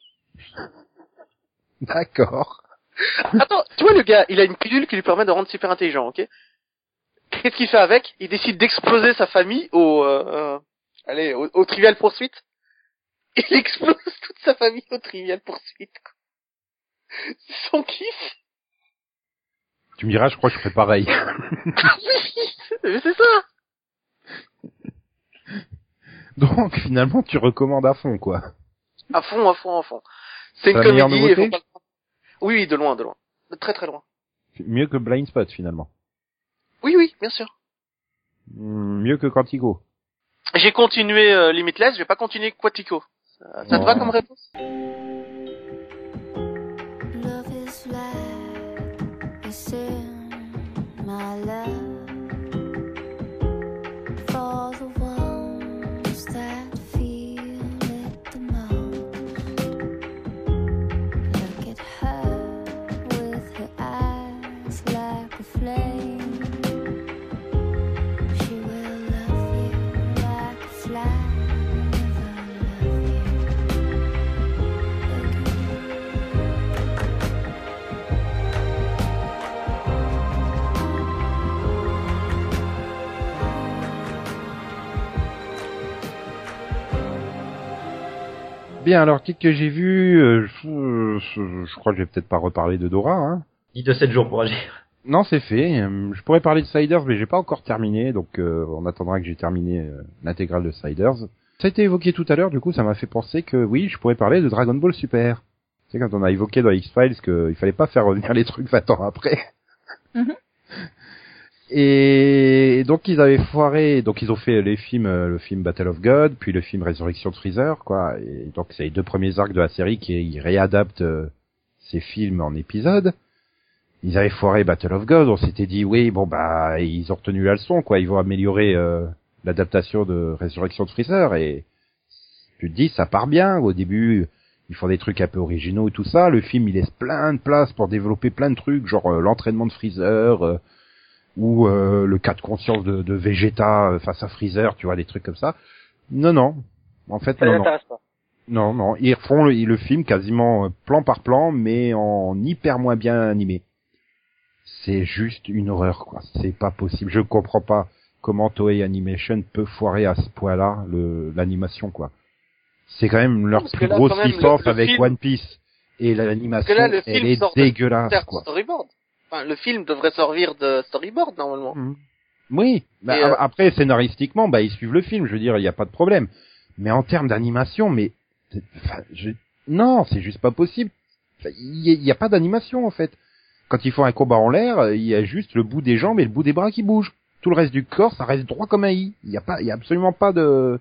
D'accord. <laughs> Attends, tu vois le gars, il a une pilule qui lui permet de rendre super intelligent, ok? Qu'est-ce qu'il fait avec? Il décide d'exploser sa famille au, euh, euh, allez, au, au Trivial Poursuite? Il <laughs> explose toute sa famille au Trivial Poursuite. C'est son kiff. Tu me diras, je crois que je ferais pareil. Mais c'est ça. <laughs> Donc finalement, tu recommandes à fond, quoi. À fond, à fond, à fond. C'est une comédie. Oui, oui, de loin, de loin. De très très loin. Mieux que Blind Spot finalement. Oui, oui, bien sûr. Hmm, Mieux que Quantico. J'ai continué euh, Limitless, je vais pas continuer Quatico. Ça, ça te va comme réponse? Bien, alors qu'est-ce que j'ai vu euh, je, je- je crois que je vais peut-être pas reparler de Dora. Hein. Dis de 7 jours pour agir. Non, c'est fait. Je pourrais parler de Siders, mais j'ai pas encore terminé, donc euh, on attendra que j'ai terminé euh, l'intégrale de Siders. Ça a été évoqué tout à l'heure, du coup, ça m'a fait penser que oui, je pourrais parler de Dragon Ball Super. Tu sais, quand on a évoqué dans X-Files qu'il fallait pas faire revenir les trucs 20 ans après. Mhm. Et donc ils avaient foiré, donc ils ont fait les films, euh, le film Battle of God, puis le film Résurrection de Freezer, quoi. Et donc c'est les deux premiers arcs de la série qui réadaptent euh, ces films en épisodes. Ils avaient foiré Battle of God, on s'était dit oui, bon bah ils ont retenu la leçon, quoi. Ils vont améliorer euh, l'adaptation de Résurrection de Freezer et tu te dis ça part bien. Au début ils font des trucs un peu originaux et tout ça. Le film il laisse plein de place pour développer plein de trucs, genre l'entraînement de Freezer. Ou euh, le cas de conscience de, de Vegeta euh, face à Freezer, tu vois, des trucs comme ça. Non, non. En fait, Ça non, non. pas. Non, non. Ils refont le, le film quasiment euh, plan par plan, mais en hyper moins bien animé. C'est juste une horreur, quoi. C'est pas possible. Je comprends pas comment Toei Animation peut foirer à ce point-là l'animation, quoi. C'est quand même leur Parce plus là, grosse le avec film- One Piece. Et l'animation, elle film est dégueulasse, quoi. storyboard. Enfin, le film devrait servir de storyboard normalement. Mhm. Oui, bah, euh, après scénaristiquement, bah ils suivent le film, je veux dire, il n'y a pas de problème. Mais en termes d'animation, mais c'est- enfin, je- non, c'est juste pas possible. Il n'y a, pas d'animation en fait. Quand ils font un combat en l'air, euh, il y a juste le bout des jambes et le bout des bras qui bougent. Tout le reste du corps, ça reste droit comme un i. Il y a pas, il y a absolument pas de.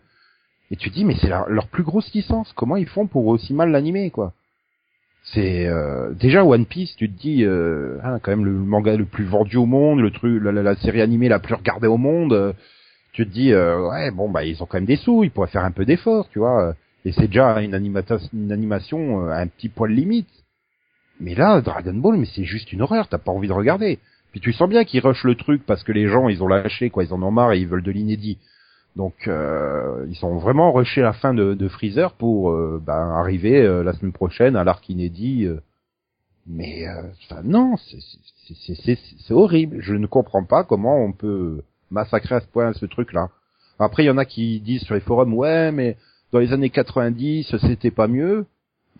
Et tu te dis, mais c'est leur, leur plus grosse licence. Comment ils font pour aussi mal l'animer, quoi C'est euh, déjà One Piece. Tu te dis, euh, hein, quand même le manga le plus vendu au monde, le truc, la, série animée la plus regardée au monde. euh, tu te dis, euh, ouais, bon bah ils ont quand même des sous, ils pourraient faire un peu d'effort, tu vois. euh, Et c'est déjà une, une animation euh, à un petit poil limite. Mais là, Dragon Ball, mais c'est juste une horreur. T'as pas envie de regarder. Puis tu sens bien qu'ils rushent le truc parce que les gens, ils ont lâché, quoi. Ils en ont marre et ils veulent de l'inédit. Donc, euh, ils sont vraiment rushés la fin de, de Freezer pour euh, ben, arriver euh, la semaine prochaine à l'arc inédit. euh. Mais, non, c'est horrible. Je ne comprends pas comment on peut massacrer à ce point ce truc-là. Après, il y en a qui disent sur les forums, ouais, mais dans les années 90, c'était pas mieux.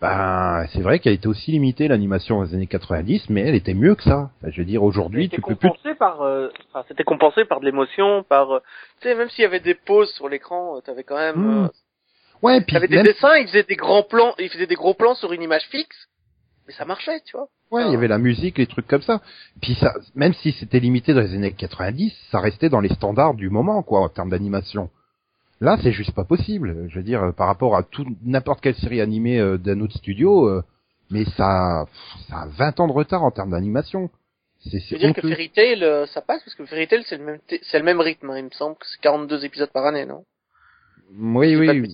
Ben, c'est vrai qu'elle était aussi limitée l'animation aux années 90, mais elle était mieux que ça. Enfin, je veux dire, aujourd'hui, C'était tu peux plus. compensé par, euh, enfin, c'était compensé par de l'émotion, par, euh, tu sais, même s'il y avait des pauses sur l'écran, euh, t'avais quand même, Hmm. euh, Ouais, puis t'avais des même- dessins, ils faisaient des grands plans, ils faisaient des gros plans sur une image fixe, mais ça marchait, tu vois. Ouais, il y avait la musique, les trucs comme ça. Puis ça, même si c'était limité dans les années 90, ça restait dans les standards du moment, quoi, en termes d'animation. Là, c'est juste pas possible. Je veux dire, euh, par rapport à tout n'importe quelle série animée euh, d'un autre studio, euh, mais ça, ça a 20 ans de retard en termes d'animation. C'est Je veux dire que. Fairy Tail, euh, ça passe? Parce que Fairy Tail c'est le même, c'est le même rythme, hein, il me semble que c'est 42 épisodes par année, non? Oui, oui. même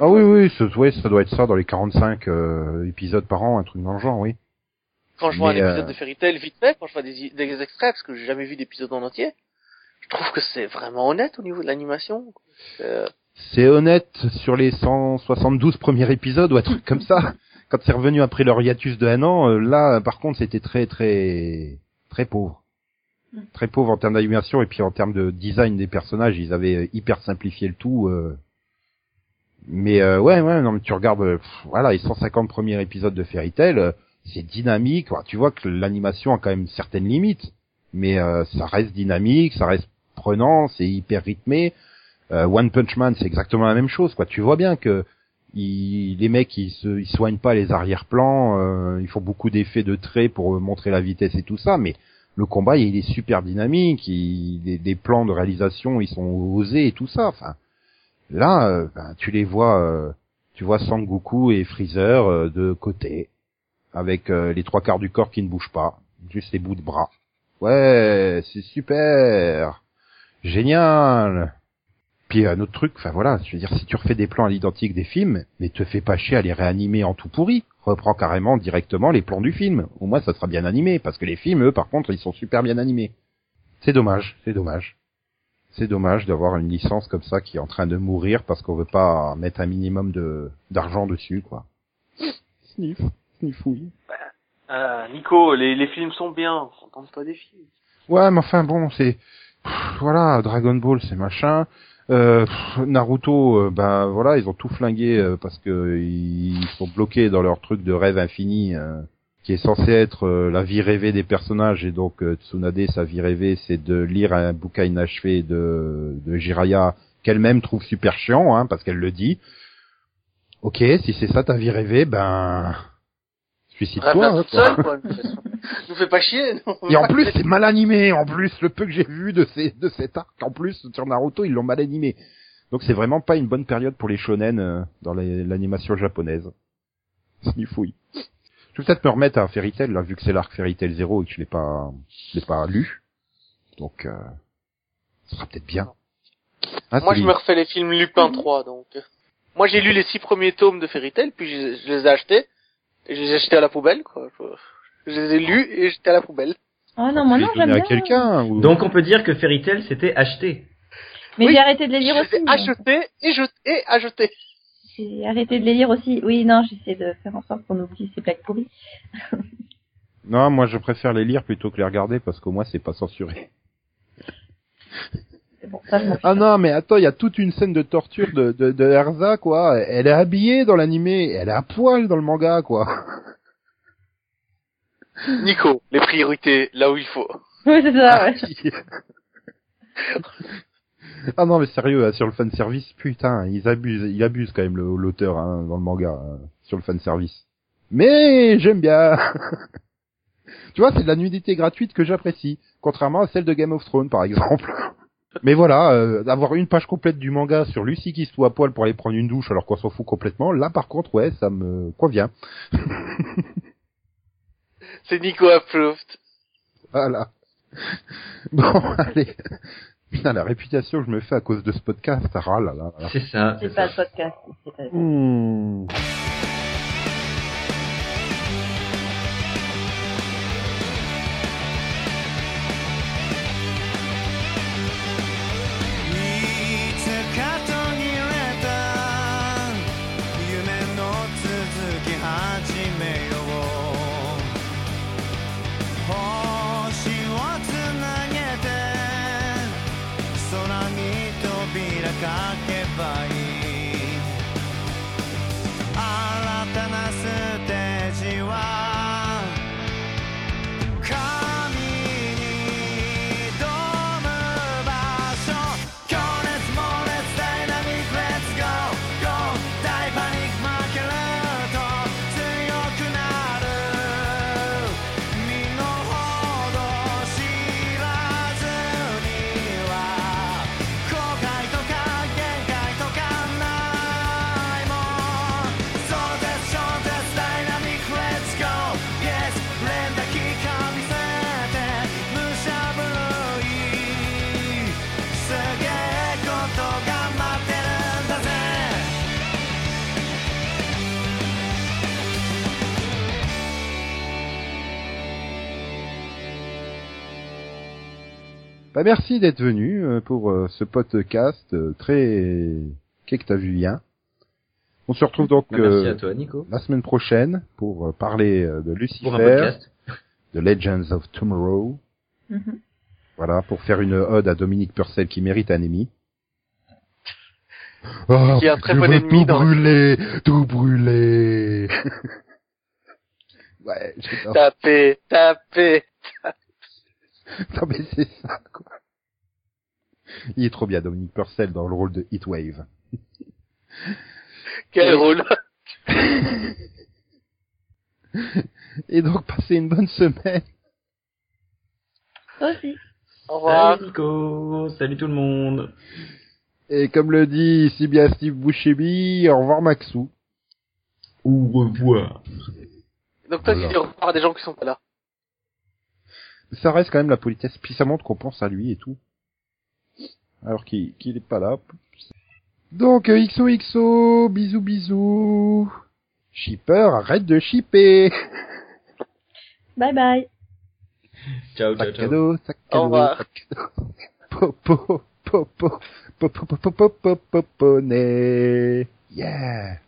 Ah oui, oui, ça, ouais, ça doit être ça dans les 45 euh, épisodes par an, un truc dans le genre, oui. Quand je vois Mais, un épisode euh, de Fairy Tail vite fait, quand je vois des, des extraits, parce que j'ai jamais vu d'épisode en entier, je trouve que c'est vraiment honnête au niveau de l'animation? Euh, c'est honnête sur les 172 premiers épisodes ou un truc comme ça. Quand c'est revenu après leur hiatus de un an, euh, là, par contre, c'était très, très, très pauvre. Mm. Très pauvre en termes d'animation et puis en termes de design des personnages, ils avaient euh, hyper simplifié le tout. euh. Mais euh, ouais, ouais, non, mais tu regardes, pff, voilà, les 150 premiers épisodes de Fairy Tail, c'est dynamique. Tu vois que l'animation a quand même certaines limites, mais euh, ça reste dynamique, ça reste prenant, c'est hyper rythmé. Euh, One Punch Man, c'est exactement la même chose, quoi. Tu vois bien que ils- les mecs, ils se, ils soignent pas les arrière-plans, euh, ils font beaucoup d'effets de traits pour euh, montrer la vitesse et tout ça, mais le combat, il est super dynamique, il, les, les plans de réalisation, ils sont osés et tout ça. Enfin, là, euh, ben, tu les vois, euh, tu vois Sangoku et Freezer de côté, avec les trois quarts du corps qui ne bougent pas, juste les bouts de bras. Ouais, c'est super, génial. Puis un autre truc, enfin voilà, je veux dire, si tu refais des plans à l'identique des films, mais te fais pas chier à les réanimer en tout pourri. Reprends carrément directement les plans du film. Au moins, ça sera bien animé, parce que les films, eux, par contre, ils sont super bien animés. C'est dommage, c'est dommage. C'est dommage d'avoir une licence comme ça qui est en train de mourir parce qu'on veut pas mettre un minimum de d'argent dessus, quoi. Sniff, sniffouille. Euh, Nico, les, les films sont bien, on tente pas des films. Ouais, mais enfin bon, c'est pff, voilà, Dragon Ball, c'est machin. Euh, pff, Naruto, euh, ben voilà, ils ont tout flingué euh, parce que ils sont bloqués dans leur truc de rêve infini euh, qui est censé être euh, la vie rêvée des personnages et donc Tsunade, sa vie rêvée, c'est de lire un bouquin inachevé de, de Jiraya qu'elle-même trouve super chiant, hein, parce qu'elle le dit. Ok, si c'est ça ta vie rêvée, ben suicide-toi. Hein, <laughs> Nous fais pas chier. non. Et en plus, <laughs> c'est mal animé. En plus, le peu que j'ai vu de ces de cet arc, en plus sur Naruto, ils l'ont mal animé. Donc c'est vraiment pas une bonne période pour les shonen euh, dans l'animation japonaise. Sniffouille. Je vais peut-être me remettre à Fairy Tail, là, vu que c'est l'arc Fairy Tail 0 et que je l'ai pas, je l'ai pas lu. Donc, euh, ce sera peut-être bien. Hein, Moi, je me refais les films Lupin 3, donc. Moi, j'ai lu les six premiers tomes de Fairy Tail, puis je, je les ai achetés. Et je les ai achetés à la poubelle, quoi. Je, les ai lus et j'étais à la poubelle. Oh non, moi non, j'aime bien. à quelqu'un ou... Donc on peut dire que Fairy Tail c'était acheté. Mais Oui, j'ai arrêté de les lire je aussi. achetés et jetés et achetés. J'ai arrêté de les lire aussi. Oui, non, j'essaie de faire en sorte qu'on oublie ces blagues pourries. <laughs> Non, moi je préfère les lire plutôt que les regarder parce qu'au moins c'est pas censuré. C'est bon, ça je m'en fiche. Ah non, mais attends, il y a toute une scène de torture de, de, de Erza, quoi. Elle est habillée dans l'animé, et elle est à poil dans le manga, quoi. <laughs> Nico, les priorités, là où il faut. Oui, c'est ça, ouais. <laughs> ah non, mais sérieux, hein, sur le fan service, putain, ils abusent, il abuse quand même l'auteur hein, dans le manga hein, sur le fan service. Mais j'aime bien. <laughs> tu vois, c'est de la nudité gratuite que j'apprécie, contrairement à celle de Game of Thrones, par exemple. Mais voilà, euh, avoir une page complète du manga sur Lucie qui se fout à poil pour aller prendre une douche alors qu'on s'en fout complètement, là par contre, ouais, ça me convient. C'est Nico approved. Voilà. <laughs> Bon, <laughs> allez. Putain, la réputation que je me fais à cause de ce podcast, ah là là là. C'est ça. C'est pas le podcast. pas- Hmm. Bah merci d'être venu euh, pour euh, ce podcast euh, très qu'est-ce que t'as vu bien. On se retrouve donc Bah, Merci euh, à toi, Nico. la semaine prochaine pour euh, parler euh, de Pour un Lucifer, <laughs> de Legends of Tomorrow. Mhm. Voilà, pour faire une ode à Dominique Purcell qui mérite un Emmy. Oh, Qui un très je bon veux ennemi tout dans- brûler, tout brûler. <laughs> ouais, j'adore. Tapez, tapez. <laughs> Non mais c'est ça, quoi. Il est trop bien, Dominique Purcell, dans le rôle de Heatwave. Quel rôle. <laughs> Et donc, passez une bonne semaine. Aussi. Au revoir. Salut Nico, salut tout le monde. Et comme le dit si bien Steve Buscemi, au revoir Maxou. Au revoir. Donc toi, tu Alors. dis au revoir à des gens qui sont pas là. Ça reste quand même la politesse, puis ça montre qu'on pense à lui et tout. Alors qu'il qu'il est pas là. Donc, euh, XOXO, bisous bisous. Shipper, arrête de shipper. Bye bye. Ciao, ciao, ciao. cadeau, sac Au revoir. Popo, popo, popo, popo, popo, popo. Yeah.